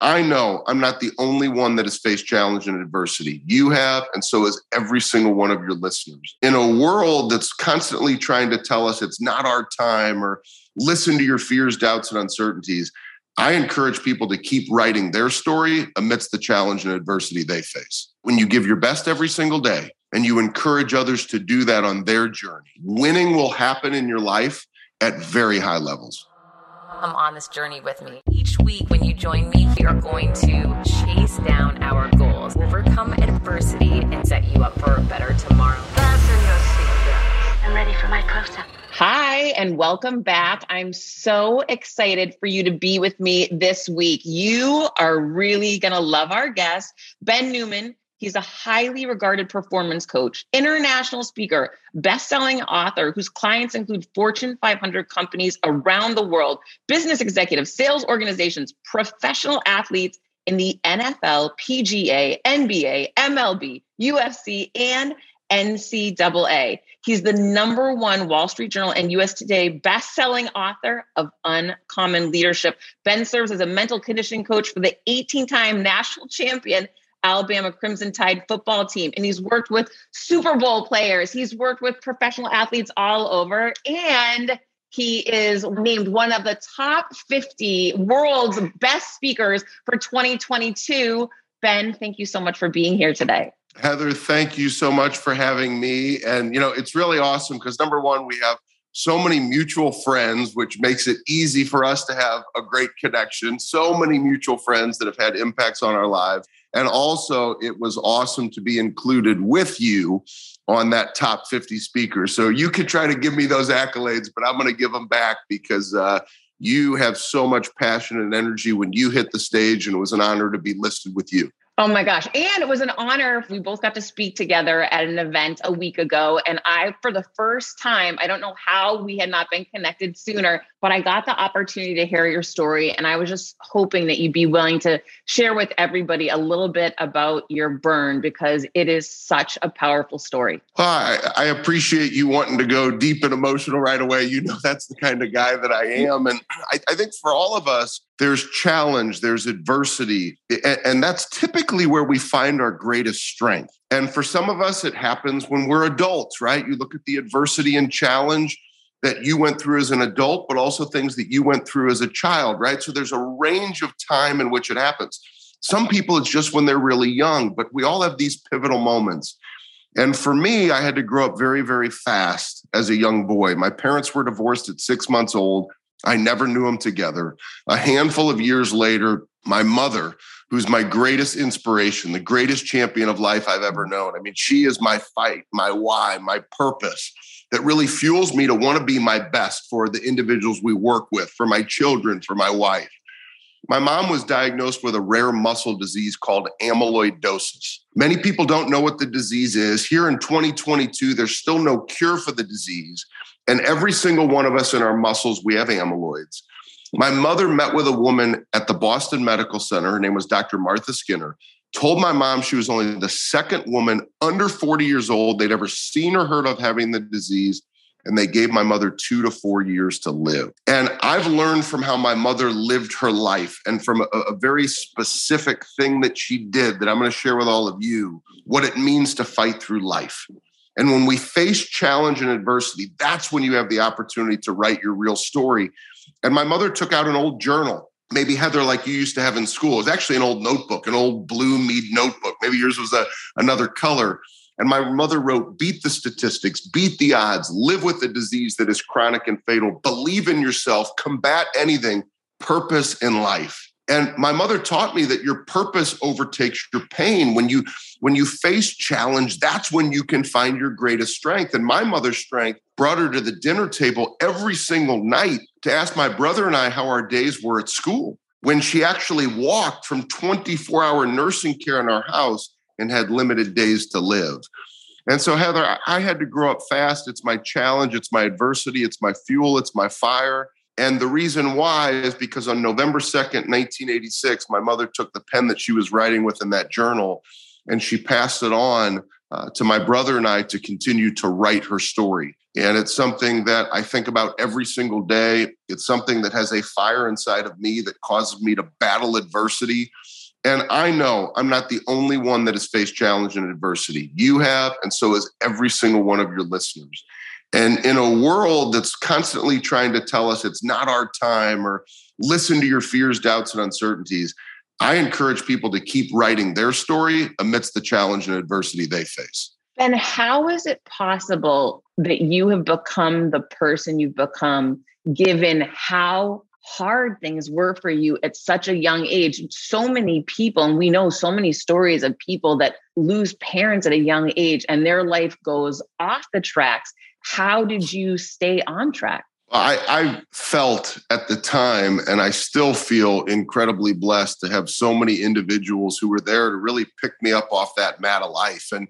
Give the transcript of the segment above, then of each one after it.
I know I'm not the only one that has faced challenge and adversity. You have, and so has every single one of your listeners. In a world that's constantly trying to tell us it's not our time or listen to your fears, doubts, and uncertainties, I encourage people to keep writing their story amidst the challenge and adversity they face. When you give your best every single day and you encourage others to do that on their journey, winning will happen in your life at very high levels come on this journey with me. Each week, when you join me, we are going to chase down our goals, overcome adversity, and set you up for a better tomorrow. Fasten your seatbelts. I'm ready for my close up. Hi, and welcome back. I'm so excited for you to be with me this week. You are really going to love our guest, Ben Newman. He's a highly regarded performance coach, international speaker, best-selling author whose clients include Fortune 500 companies around the world, business executives, sales organizations, professional athletes in the NFL, PGA, NBA, MLB, UFC, and NCAA. He's the number one Wall Street Journal and US Today best-selling author of Uncommon Leadership. Ben serves as a mental conditioning coach for the 18-time national champion Alabama Crimson Tide football team. And he's worked with Super Bowl players, he's worked with professional athletes all over. And he is named one of the top 50 world's best speakers for 2022. Ben, thank you so much for being here today. Heather, thank you so much for having me. And, you know, it's really awesome because number one, we have so many mutual friends, which makes it easy for us to have a great connection. So many mutual friends that have had impacts on our lives. And also, it was awesome to be included with you on that top 50 speaker. So you could try to give me those accolades, but I'm going to give them back because uh, you have so much passion and energy when you hit the stage, and it was an honor to be listed with you. Oh my gosh. And it was an honor. We both got to speak together at an event a week ago. And I, for the first time, I don't know how we had not been connected sooner, but I got the opportunity to hear your story. And I was just hoping that you'd be willing to share with everybody a little bit about your burn because it is such a powerful story. I, I appreciate you wanting to go deep and emotional right away. You know, that's the kind of guy that I am. And I, I think for all of us, there's challenge, there's adversity, and that's typically where we find our greatest strength. And for some of us, it happens when we're adults, right? You look at the adversity and challenge that you went through as an adult, but also things that you went through as a child, right? So there's a range of time in which it happens. Some people, it's just when they're really young, but we all have these pivotal moments. And for me, I had to grow up very, very fast as a young boy. My parents were divorced at six months old. I never knew them together. A handful of years later, my mother, who's my greatest inspiration, the greatest champion of life I've ever known. I mean, she is my fight, my why, my purpose that really fuels me to want to be my best for the individuals we work with, for my children, for my wife. My mom was diagnosed with a rare muscle disease called amyloidosis. Many people don't know what the disease is. Here in 2022, there's still no cure for the disease. And every single one of us in our muscles, we have amyloids. My mother met with a woman at the Boston Medical Center. Her name was Dr. Martha Skinner. Told my mom she was only the second woman under 40 years old they'd ever seen or heard of having the disease. And they gave my mother two to four years to live. And I've learned from how my mother lived her life and from a, a very specific thing that she did that I'm going to share with all of you what it means to fight through life. And when we face challenge and adversity, that's when you have the opportunity to write your real story. And my mother took out an old journal, maybe Heather, like you used to have in school. It was actually an old notebook, an old blue Mead notebook. Maybe yours was a, another color. And my mother wrote, beat the statistics, beat the odds, live with the disease that is chronic and fatal, believe in yourself, combat anything, purpose in life. And my mother taught me that your purpose overtakes your pain. When you when you face challenge, that's when you can find your greatest strength. And my mother's strength brought her to the dinner table every single night to ask my brother and I how our days were at school. When she actually walked from 24 hour nursing care in our house and had limited days to live. And so, Heather, I had to grow up fast. It's my challenge, it's my adversity, it's my fuel, it's my fire. And the reason why is because on November 2nd, 1986, my mother took the pen that she was writing with in that journal and she passed it on uh, to my brother and I to continue to write her story. And it's something that I think about every single day. It's something that has a fire inside of me that causes me to battle adversity. And I know I'm not the only one that has faced challenge and adversity. You have, and so has every single one of your listeners. And in a world that's constantly trying to tell us it's not our time or listen to your fears, doubts, and uncertainties, I encourage people to keep writing their story amidst the challenge and adversity they face. And how is it possible that you have become the person you've become given how hard things were for you at such a young age? So many people, and we know so many stories of people that lose parents at a young age and their life goes off the tracks. How did you stay on track? I, I, felt at the time, and I still feel incredibly blessed to have so many individuals who were there to really pick me up off that mat of life. And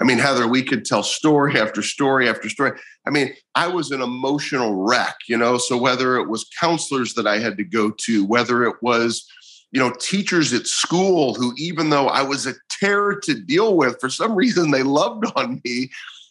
I mean, Heather, we could tell story after story after story. I mean, I was an emotional wreck, you know. So whether it was counselors that I had to go to, whether it was, you know, teachers at school who, even though I was a terror to deal with, for some reason they loved on me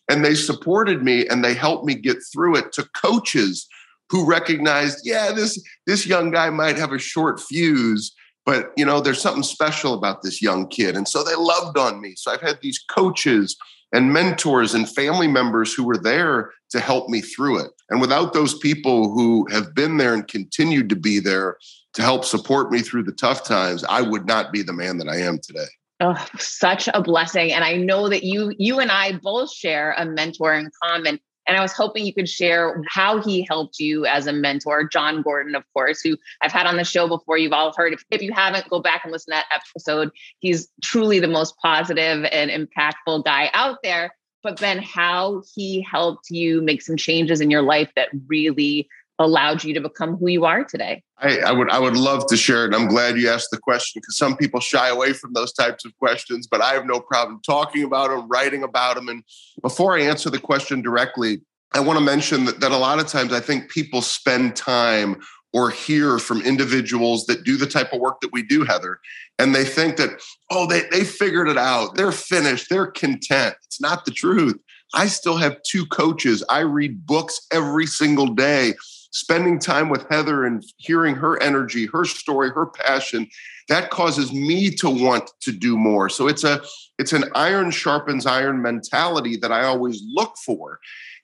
and they supported me and they helped me get through it to coaches who recognized, yeah, this this young guy might have a short fuse but you know there's something special about this young kid and so they loved on me so i've had these coaches and mentors and family members who were there to help me through it and without those people who have been there and continued to be there to help support me through the tough times i would not be the man that i am today Oh, such a blessing. And I know that you you and I both share a mentor in common. And I was hoping you could share how he helped you as a mentor. Jon Gordon, of course, who I've had on the show before. You've all heard. If, if you haven't, go back and listen to that episode. He's truly the most positive and impactful guy out there. But then how he helped you make some changes in your life that really allowed you to become who you are today? I, I, would I would love to share it. And I'm glad you asked the question because some people shy away from those types of questions, but I have no problem talking about them, writing about them. And before I answer the question directly, I want to mention that, that a lot of times I think people spend time or hear from individuals that do the type of work that we do, Heather, and they think that, oh, they, they figured it out. They're finished. They're content. It's not the truth. I still have two coaches. I read books every single day spending time with Heather and hearing her energy, her story, her passion, that causes me to want to do more. So it's a it's an iron sharpens iron mentality that I always look for.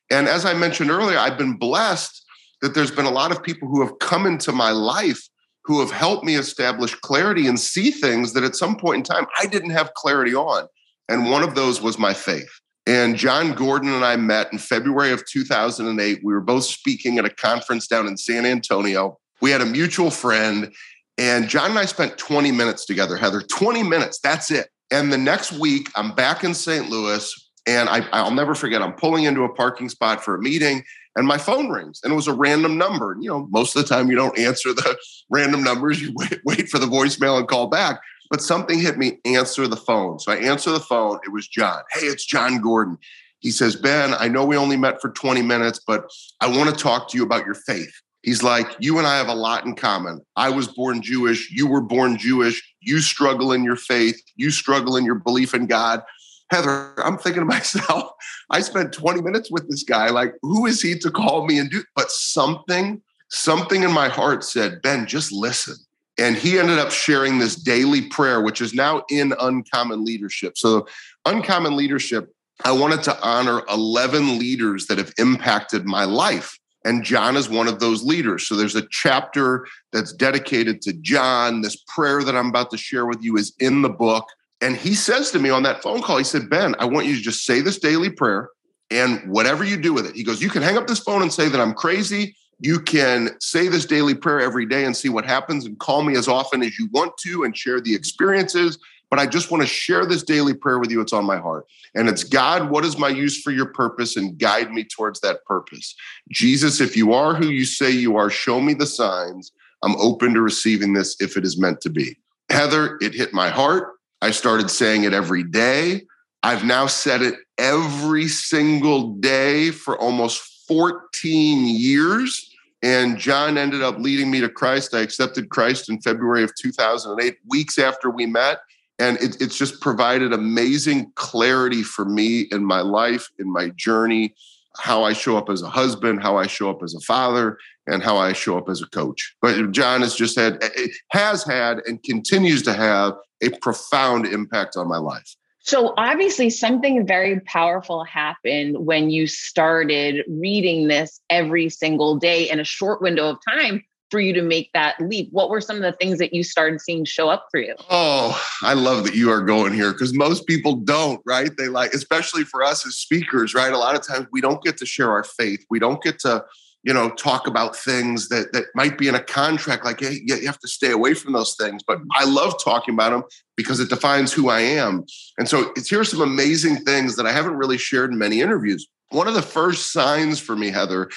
And as I mentioned earlier, I've been blessed that there's been a lot of people who have come into my life who have helped me establish clarity and see things that at some point in time I didn't have clarity on. And one of those was my faith. And Jon Gordon and I met in February of 2008. We were both speaking at a conference down in San Antonio. We had a mutual friend, and Jon and I spent 20 minutes together, Heather. 20 minutes, that's it. And the next week, I'm back in St. Louis, and I, I'll never forget, I'm pulling into a parking spot for a meeting, and my phone rings, and it was a random number. And, you know, most of the time you don't answer the random numbers, you wait, wait for the voicemail and call back but something hit me answer the phone. So I answer the phone. It was Jon. Hey, it's Jon Gordon. He says, Ben, I know we only met for 20 minutes, but I want to talk to you about your faith. He's like, You and I have a lot in common. I was born Jewish. You were born Jewish. You struggle in your faith. You struggle in your belief in God. Heather, I'm thinking to myself, I spent 20 minutes with this guy. Like, who is he to call me and do? But something, something in my heart said, Ben, just listen. And he ended up sharing this daily prayer, which is now in Uncommon Leadership. So, Uncommon Leadership, I wanted to honor 11 leaders that have impacted my life. And Jon is one of those leaders. So, there's a chapter that's dedicated to Jon. This prayer that I'm about to share with you is in the book. And he says to me on that phone call, he said, Ben, I want you to just say this daily prayer and whatever you do with it. He goes, You can hang up this phone and say that I'm crazy you can say this daily prayer every day and see what happens and call me as often as you want to and share the experiences. But I just want to share this daily prayer with you. It's on my heart. And it's God, what is my use for your purpose? And guide me towards that purpose. Jesus, if you are who you say you are, show me the signs. I'm open to receiving this if it is meant to be. Heather, it hit my heart. I started saying it every day. I've now said it every single day for almost 14 years. And Jon ended up leading me to Christ. I accepted Christ in February of 2008, weeks after we met. And it, it's just provided amazing clarity for me in my life, in my journey. how I show up as a husband, how I show up as a father, and how I show up as a coach. But Jon has just had, has had, and continues to have a profound impact on my life. So, obviously, something very powerful happened when you started reading this every single day in a short window of time for you to make that leap. What were some of the things that you started seeing show up for you? Oh, I love that you are going here because most people don't, right? They like, especially for us as speakers, right? A lot of times we don't get to share our faith. We don't get to you know, talk about things that that might be in a contract. Like, hey, you have to stay away from those things. But. I love talking about them because it defines who I am. And so, it's here's some amazing things that I haven't really shared in many interviews. One of the first signs for me, Heather,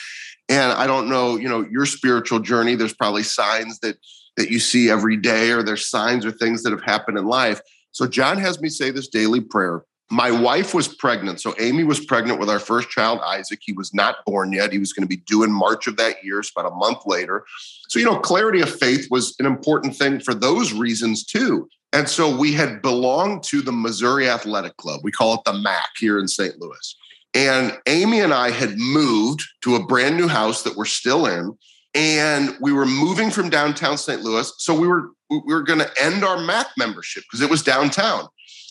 and I don't know, you know, your spiritual journey. There's probably signs that that you see every day, or there's signs or things that have happened in life. So Jon has me say this daily prayer my wife was pregnant. So Amy was pregnant with our first child, Isaac. He was not born yet. He was going to be due in March of that year, so about a month later. So, you know, clarity of faith was an important thing for those reasons too. And so we had belonged to the Missouri Athletic Club. We call it the MAC here in St. Louis. And Amy and I had moved to a brand new house that we're still in. And we were moving from downtown St. Louis. So we were we were going to end our MAC membership because it was downtown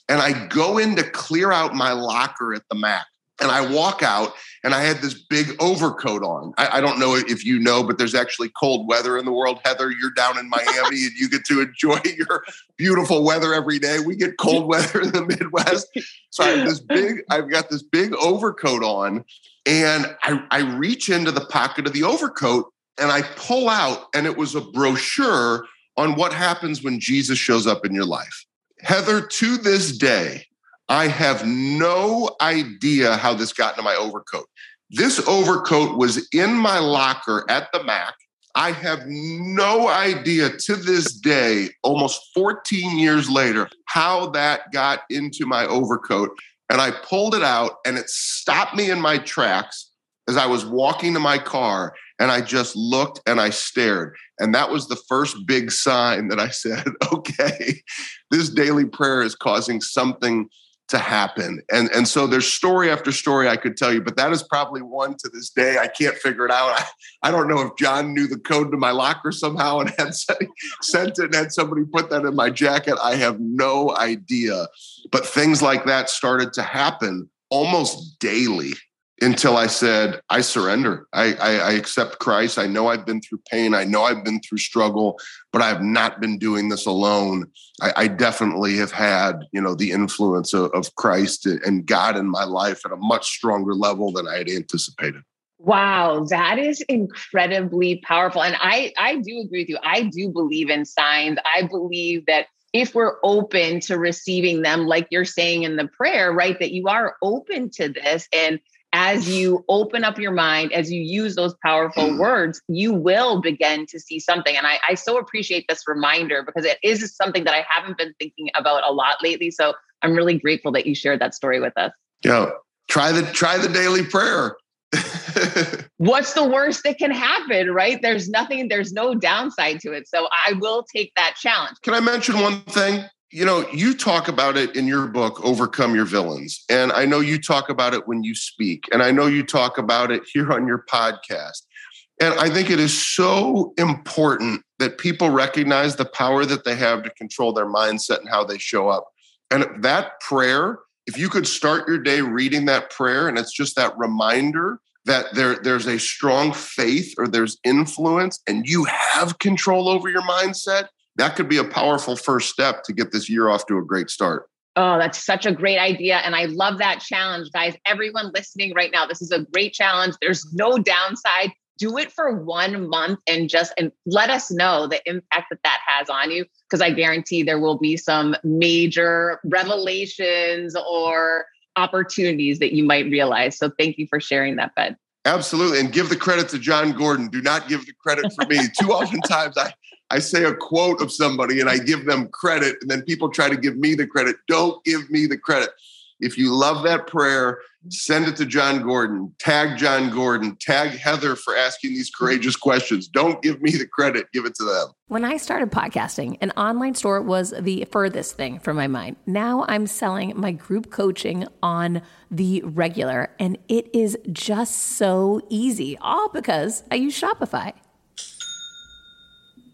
and I go in to clear out my locker at the Mac. And I walk out and I had this big overcoat on. I, I, don't know if you know, but there's actually cold weather in the world. Heather, you're down in Miami and you get to enjoy your beautiful weather every day. We get cold weather in the Midwest. So I have this big, I've got this big overcoat on. And I, I reach into the pocket of the overcoat and I pull out, and it was a brochure on what happens when Jesus shows up in your life. Heather, to this day, I have no idea how this got into my overcoat. This overcoat was in my locker at the Mac. I have no idea to this day, almost 14 years later, how that got into my overcoat. And I pulled it out and it stopped me in my tracks as I was walking to my car and I just looked and I stared. And that was the first big sign that I said, okay, this daily prayer is causing something to happen. And, and so there's story after story I could tell you, but that is probably one to this day. I can't figure it out. I, I don't know if Jon knew the code to my locker somehow and had sent it and had somebody put that in my jacket. I have no idea. But things like that started to happen almost daily until I said, I surrender. I, I, I, accept Christ. I know I've been through pain. I know I've been through struggle, but I have not been doing this alone. I, I definitely have had, you know, the influence of, of Christ and God in my life at a much stronger level than I had anticipated. Wow, that is incredibly powerful. And I, I do agree with you. I do believe in signs. I believe that if we're open to receiving them, like you're saying in the prayer, right, that you are open to this and as you open up your mind, as you use those powerful mm. words, you will begin to see something. And I, I so appreciate this reminder because it is something that I haven't been thinking about a lot lately. So I'm really grateful that you shared that story with us. Yeah. Try the try the daily prayer. What's the worst that can happen, right? There's nothing, there's no downside to it. So I will take that challenge. Can I mention one thing? You know, you talk about it in your book, Overcome Your Villains. And I know you talk about it when you speak. And I know you talk about it here on your podcast. And I think it is so important that people recognize the power that they have to control their mindset and how they show up. And that prayer, if you could start your day reading that prayer, and it's just that reminder that there, there's a strong faith or there's influence and you have control over your mindset, that could be a powerful first step to get this year off to a great start. Oh, that's such a great idea. And I love that challenge, guys. Everyone listening right now, this is a great challenge. There's no downside. Do it for one month and just and let us know the impact that that has on you. Because I guarantee there will be some major revelations or opportunities that you might realize. So thank you for sharing that, Ben. Absolutely. And give the credit to Jon Gordon. Do not give the credit for me. Too oftentimes I I say a quote of somebody and I give them credit, and then people try to give me the credit. Don't give me the credit. if you love that prayer, send it to Jon Gordon, tag Jon Gordon, tag Heather for asking these courageous questions. Don't give me the credit, give it to them. When I started podcasting, an online store was the furthest thing from my mind. Now I'm selling my group coaching on the regular, and it is just so easy, all because I use Shopify.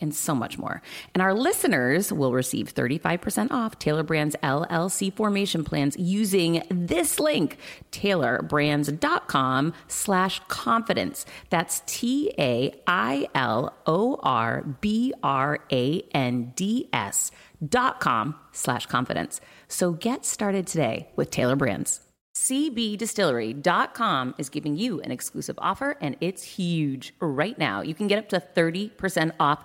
and so much more. And our listeners will receive 35% off Tailor Brands LLC formation plans using this link, tailorbrands.com slash confidence. That's T-A-I-L-O-R-B-R-A-N-D-S dot com slash confidence. So get started today with Tailor Brands. CBDistillery.com is giving you an exclusive offer and it's huge right now. You can get up to 30% off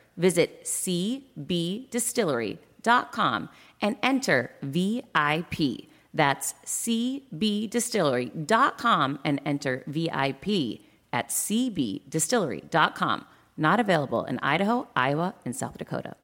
Visit cbdistillery.com and enter VIP. That's cbdistillery.com and enter VIP at cbdistillery.com. Not available in Idaho, Iowa, and South Dakota.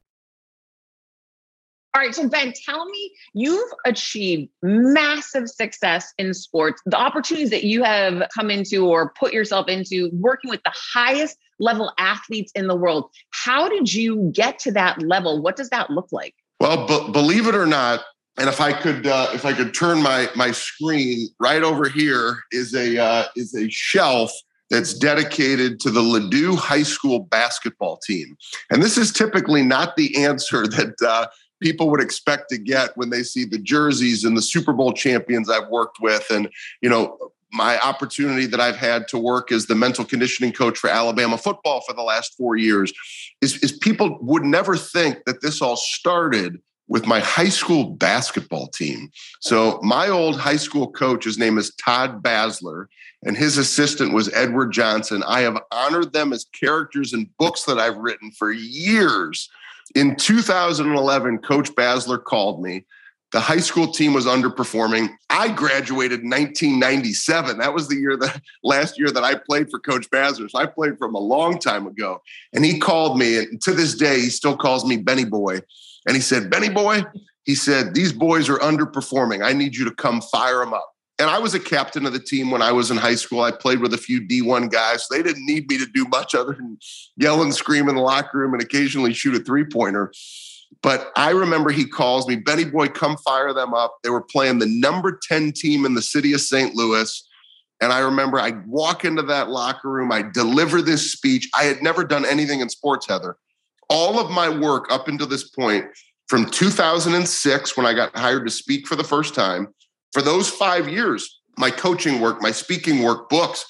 All right, so Ben, tell me you've achieved massive success in sports. The opportunities that you have come into or put yourself into working with the highest level athletes in the world. How did you get to that level? What does that look like? Well, b- believe it or not, and if I could, uh, if I could turn my my screen right over here is a uh, is a shelf that's dedicated to the Ladue High School basketball team, and this is typically not the answer that. Uh, people would expect to get when they see the jerseys and the Super Bowl champions I've worked with and you know my opportunity that I've had to work as the mental conditioning coach for Alabama football for the last four years is, is people would never think that this all started with my high school basketball team. So my old high school coach, his name is Todd Basler, and his assistant was Edward Johnson. I have honored them as characters in books that I've written for years. In 2011, Coach Basler called me the high school team was underperforming. I graduated in 1997. That was the year that last year that I played for Coach Basler. So I played from a long time ago. And he called me, and to this day, he still calls me Benny Boy. And he said, Benny Boy, he said, these boys are underperforming. I need you to come fire them up. And I was a captain of the team when I was in high school. I played with a few D1 guys. So they didn't need me to do much other than yell and scream in the locker room and occasionally shoot a three pointer. But I remember he calls me, Benny Boy, come fire them up. They were playing the number 10 team in the city of St. Louis. And I remember I walk into that locker room, I deliver this speech. I had never done anything in sports, Heather. All of my work up until this point, from 2006, when I got hired to speak for the first time, for those five years, my coaching work, my speaking work, books,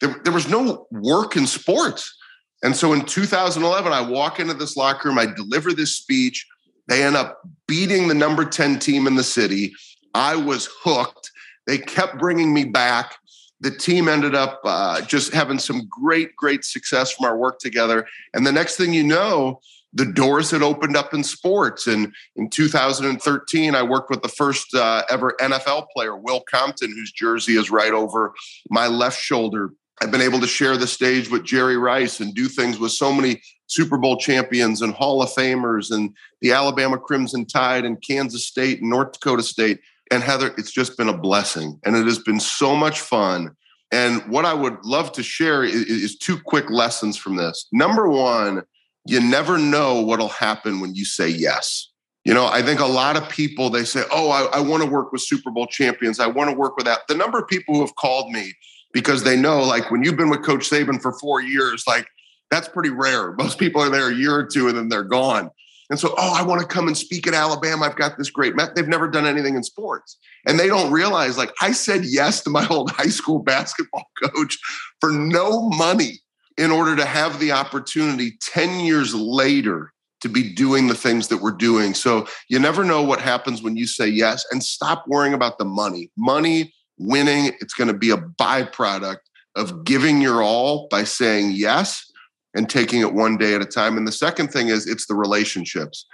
there, there was no work in sports. And so in 2011, I walk into this locker room, I deliver this speech. They end up beating the number 10 team in the city. I was hooked. They kept bringing me back. The team ended up uh, just having some great, great success from our work together. And the next thing you know, the doors had opened up in sports. And in 2013, I worked with the first uh, ever NFL player, Will Compton, whose jersey is right over my left shoulder. I've been able to share the stage with Jerry Rice and do things with so many Super Bowl champions and Hall of Famers and the Alabama Crimson Tide and Kansas State and North Dakota State. And Heather, it's just been a blessing and it has been so much fun. And what I would love to share is, is two quick lessons from this. Number one, you never know what'll happen when you say yes. You know, I think a lot of people they say, "Oh, I, I want to work with Super Bowl champions. I want to work with that." The number of people who have called me because they know like when you've been with Coach Saban for four years, like that's pretty rare. Most people are there a year or two and then they're gone. And so, oh, I want to come and speak at Alabama. I've got this great met. They've never done anything in sports. And they don't realize, like, I said yes to my old high school basketball coach for no money in order to have the opportunity 10 years later to be doing the things that we're doing. So you never know what happens when you say yes and stop worrying about the money. Money winning, it's going to be a byproduct of giving your all by saying yes and taking it one day at a time. And the second thing is it's the relationships.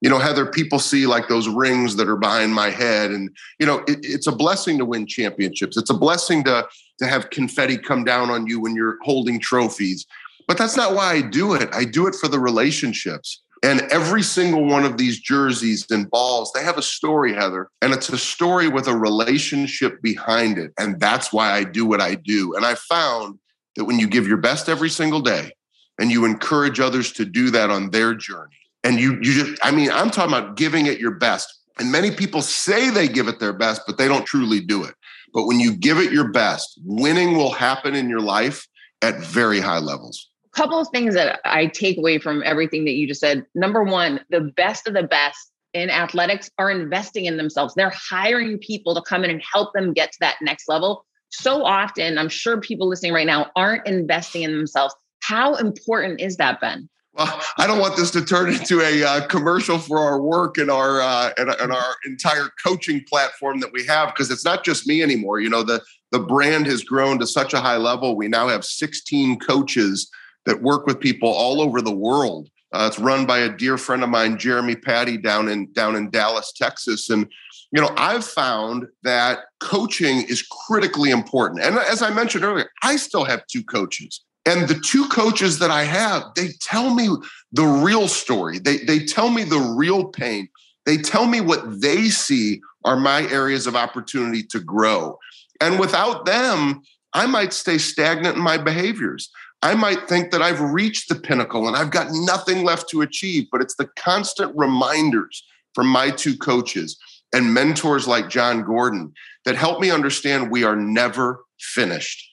You know, Heather, people see like those rings that are behind my head. And, you know, it, it's a blessing to win championships. It's a blessing to, to have confetti come down on you when you're holding trophies. But that's not why I do it. I do it for the relationships. And every single one of these jerseys and balls, they have a story, Heather. And it's a story with a relationship behind it. And that's why I do what I do. And I found that when you give your best every single day and you encourage others to do that on their journey, and you, you just, I mean, I'm talking about giving it your best. And many people say they give it their best, but they don't truly do it. But when you give it your best, winning will happen in your life at very high levels couple of things that I take away from everything that you just said. Number one, the best of the best in athletics are investing in themselves. They're hiring people to come in and help them get to that next level. So often, I'm sure people listening right now aren't investing in themselves. How important is that, Ben? Well, I don't want this to turn into a uh, commercial for our work and our uh, and, and, our entire coaching platform that we have because it's not just me anymore. You know, the the brand has grown to such a high level. We now have 16 coaches that work with people all over the world. Uh, it's run by a dear friend of mine, Jeremy Patty, down in down in Dallas, Texas, and you know I've found that coaching is critically important. And as I mentioned earlier, I still have two coaches, and the two coaches that I have, they tell me the real story. They they tell me the real pain. They tell me what they see are my areas of opportunity to grow. And without them, I might stay stagnant in my behaviors. I might think that I've reached the pinnacle and I've got nothing left to achieve, but it's the constant reminders from my two coaches and mentors like Jon Gordon that help me understand we are never finished.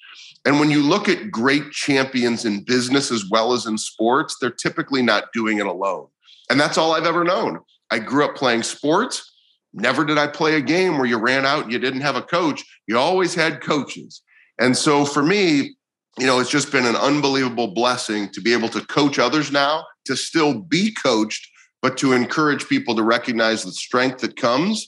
And when you look at great champions in business as well as in sports, they're typically not doing it alone. And that's all I've ever known. I grew up playing sports. Never did I play a game where you ran out and you didn't have a coach. You always had coaches. And so for me, you know, it's just been an unbelievable blessing to be able to coach others now, to still be coached, but to encourage people to recognize the strength that comes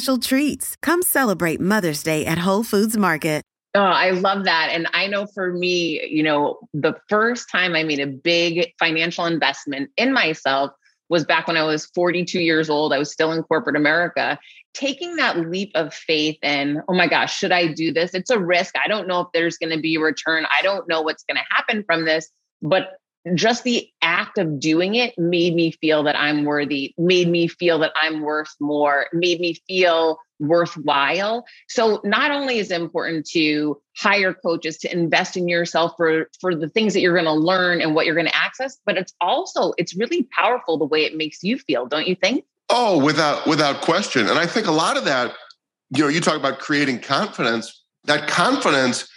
special treats. Come celebrate Mother's Day at Whole Foods Market. Oh, I love that. And I know for me, you know, the first time I made a big financial investment in myself was back when I was 42 years old. I was still in corporate America. Taking that leap of faith and, oh my gosh, should I do this? It's a risk. I don't know if there's going to be a return. I don't know what's going to happen from this. But just the act of doing it made me feel that I'm worthy, made me feel that I'm worth more, made me feel worthwhile. So not only is it important to hire coaches to invest in yourself for for the things that you're going to learn and what you're going to access, but it's also it's really powerful the way it makes you feel, don't you think? Oh, without without question. And I think a lot of that, you know, you talk about creating confidence, that confidence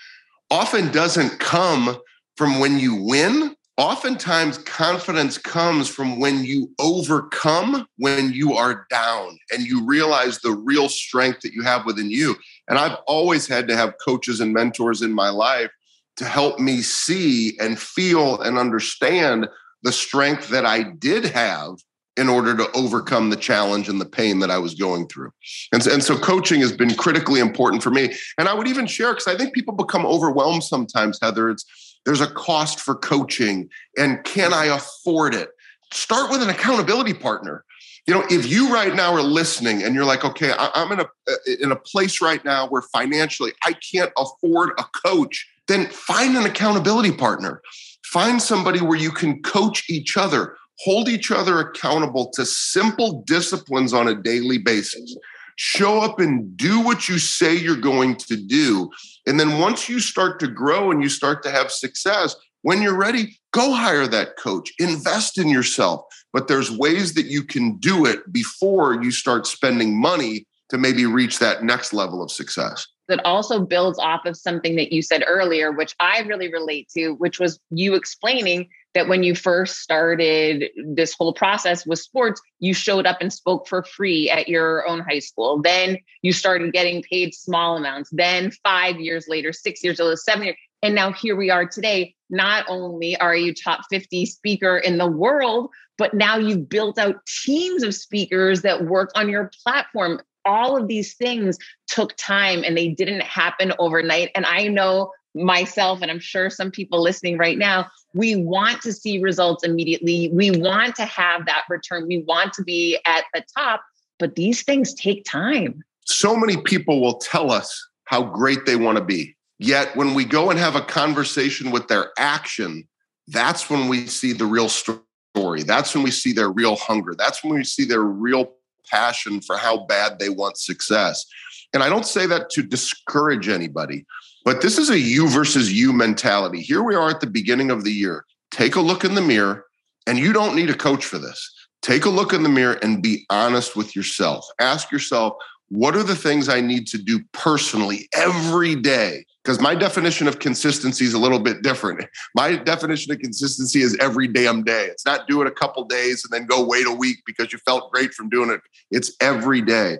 often doesn't come from when you win oftentimes confidence comes from when you overcome when you are down and you realize the real strength that you have within you and i've always had to have coaches and mentors in my life to help me see and feel and understand the strength that i did have in order to overcome the challenge and the pain that I was going through. And so, and so coaching has been critically important for me. And I would even share because I think people become overwhelmed sometimes, Heather. It's there's a cost for coaching, and can I afford it? Start with an accountability partner. You know, if you right now are listening and you're like, okay, I'm in a uh, in a place right now where financially I can't afford a coach, then find an accountability partner. Find somebody where you can coach each other, hold each other accountable to simple disciplines on a daily basis show up and do what you say you're going to do. And then once you start to grow and you start to have success, when you're ready, go hire that coach, invest in yourself. But there's ways that you can do it before you start spending money to maybe reach that next level of success. That also builds off of something that you said earlier, which I really relate to, which was you explaining that when you first started this whole process with sports, you showed up and spoke for free at your own high school. Then you started getting paid small amounts. Then five years later, six years later, seven years. And now here we are today. Not only are you top 50 speaker in the world, but now you've built out teams of speakers that work on your platform. All of these things took time and they didn't happen overnight. And I know myself, and I'm sure some people listening right now, we want to see results immediately. We want to have that return. We want to be at the top, but these things take time. So many people will tell us how great they want to be. Yet when we go and have a conversation with their action, that's when we see the real story. That's when we see their real hunger. That's when we see their real passion for how bad they want success. And I don't say that to discourage anybody, but this is a you versus you mentality. Here we are at the beginning of the year. Take a look in the mirror, and you don't need a coach for this. Take a look in the mirror and be honest with yourself. Ask yourself, what are the things I need to do personally every day? Because my definition of consistency is a little bit different. My definition of consistency is every damn day. It's not do it a couple days and then go wait a week because you felt great from doing it. It's every day.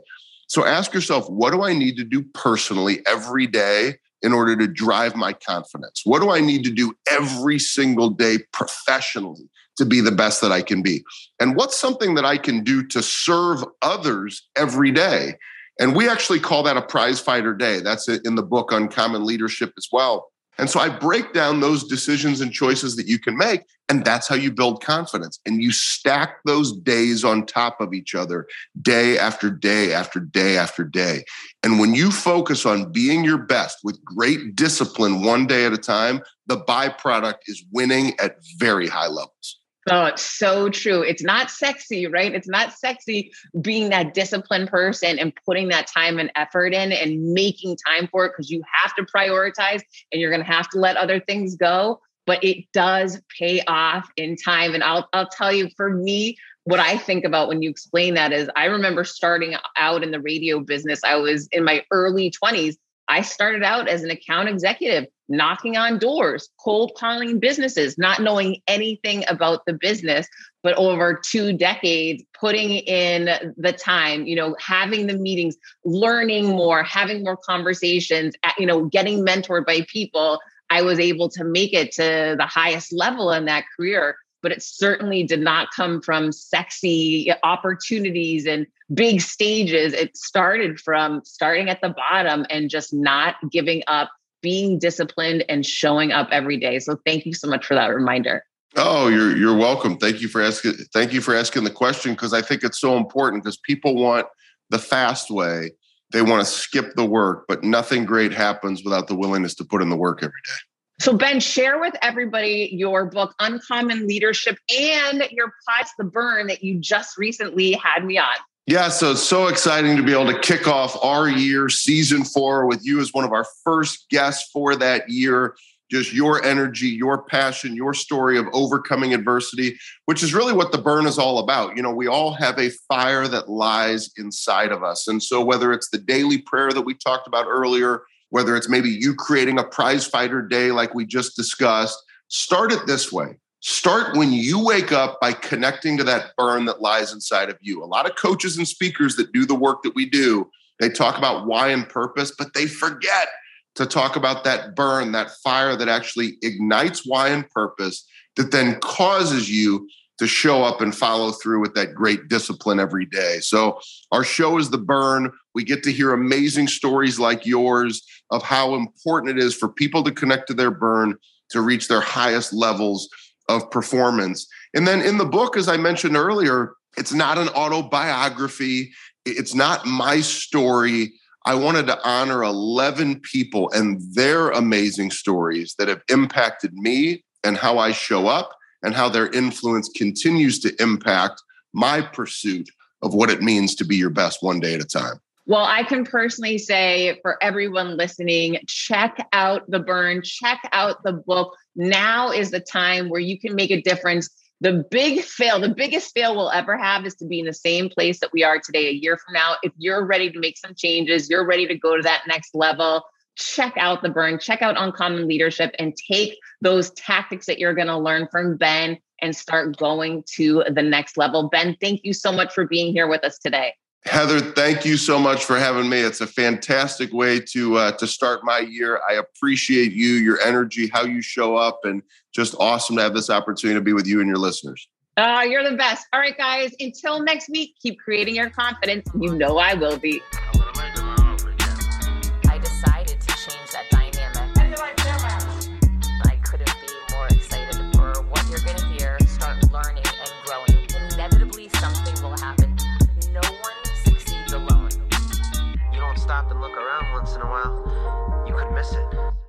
So ask yourself, what do I need to do personally every day in order to drive my confidence? What do I need to do every single day professionally to be the best that I can be? And what's something that I can do to serve others every day? And we actually call that a prize fighter day. That's in the book Uncommon Leadership as well. And so I break down those decisions and choices that you can make. And that's how you build confidence. And you stack those days on top of each other, day after day after day after day. And when you focus on being your best with great discipline one day at a time, the byproduct is winning at very high levels. Oh, it's so true. It's not sexy, right? It's not sexy being that disciplined person and putting that time and effort in and making time for it because you have to prioritize and you're going to have to let other things go. But it does pay off in time. And I'll, I'll tell you, for me, what I think about when you explain that is I remember starting out in the radio business. I was in my early 20s. I started out as an account executive knocking on doors, cold calling businesses, not knowing anything about the business, but over two decades, putting in the time, you know, having the meetings, learning more, having more conversations, you know, getting mentored by people. I was able to make it to the highest level in that career but it certainly did not come from sexy opportunities and big stages. It started from starting at the bottom and just not giving up being disciplined and showing up every day. So thank you so much for that reminder. Oh, you're you're welcome. Thank you for asking. Thank you for asking the question because I think it's so important because people want the fast way. They want to skip the work, but nothing great happens without the willingness to put in the work every day. So, Ben, share with everybody your book, Uncommon Leadership, and your Pots the Burn that you just recently had me on. Yeah, so it's so exciting to be able to kick off our year, season four, with you as one of our first guests for that year. Just your energy, your passion, your story of overcoming adversity, which is really what the burn is all about. You know, we all have a fire that lies inside of us. And so, whether it's the daily prayer that we talked about earlier, whether it's maybe you creating a prize fighter day like we just discussed, start it this way Start when you wake up by connecting to that burn that lies inside of you. A lot of coaches and speakers that do the work that we do, they talk about why and purpose, but they forget to talk about that burn, that fire that actually ignites why and purpose, that then causes you to show up and follow through with that great discipline every day. So, our show is The Burn. We get to hear amazing stories like yours of how important it is for people to connect to their burn to reach their highest levels of performance. And then in the book, as I mentioned earlier, it's not an autobiography, it's not my story. I wanted to honor 11 people and their amazing stories that have impacted me and how I show up and how their influence continues to impact my pursuit of what it means to be your best one day at a time. Well, I can personally say for everyone listening, check out The Burn, check out the book. Now is the time where you can make a difference. The big fail, the biggest fail we'll ever have is to be in the same place that we are today a year from now. If you're ready to make some changes, you're ready to go to that next level, check out The Burn, check out Uncommon Leadership, and take those tactics that you're going to learn from Ben and start going to the next level. Ben, thank you so much for being here with us today. Heather, thank you so much for having me. It's a fantastic way to uh, to start my year. I appreciate you, your energy, how you show up, and just awesome to have this opportunity to be with you and your listeners. Uh, you're the best. All right, guys. Until next week, keep creating your confidence. You know I will be.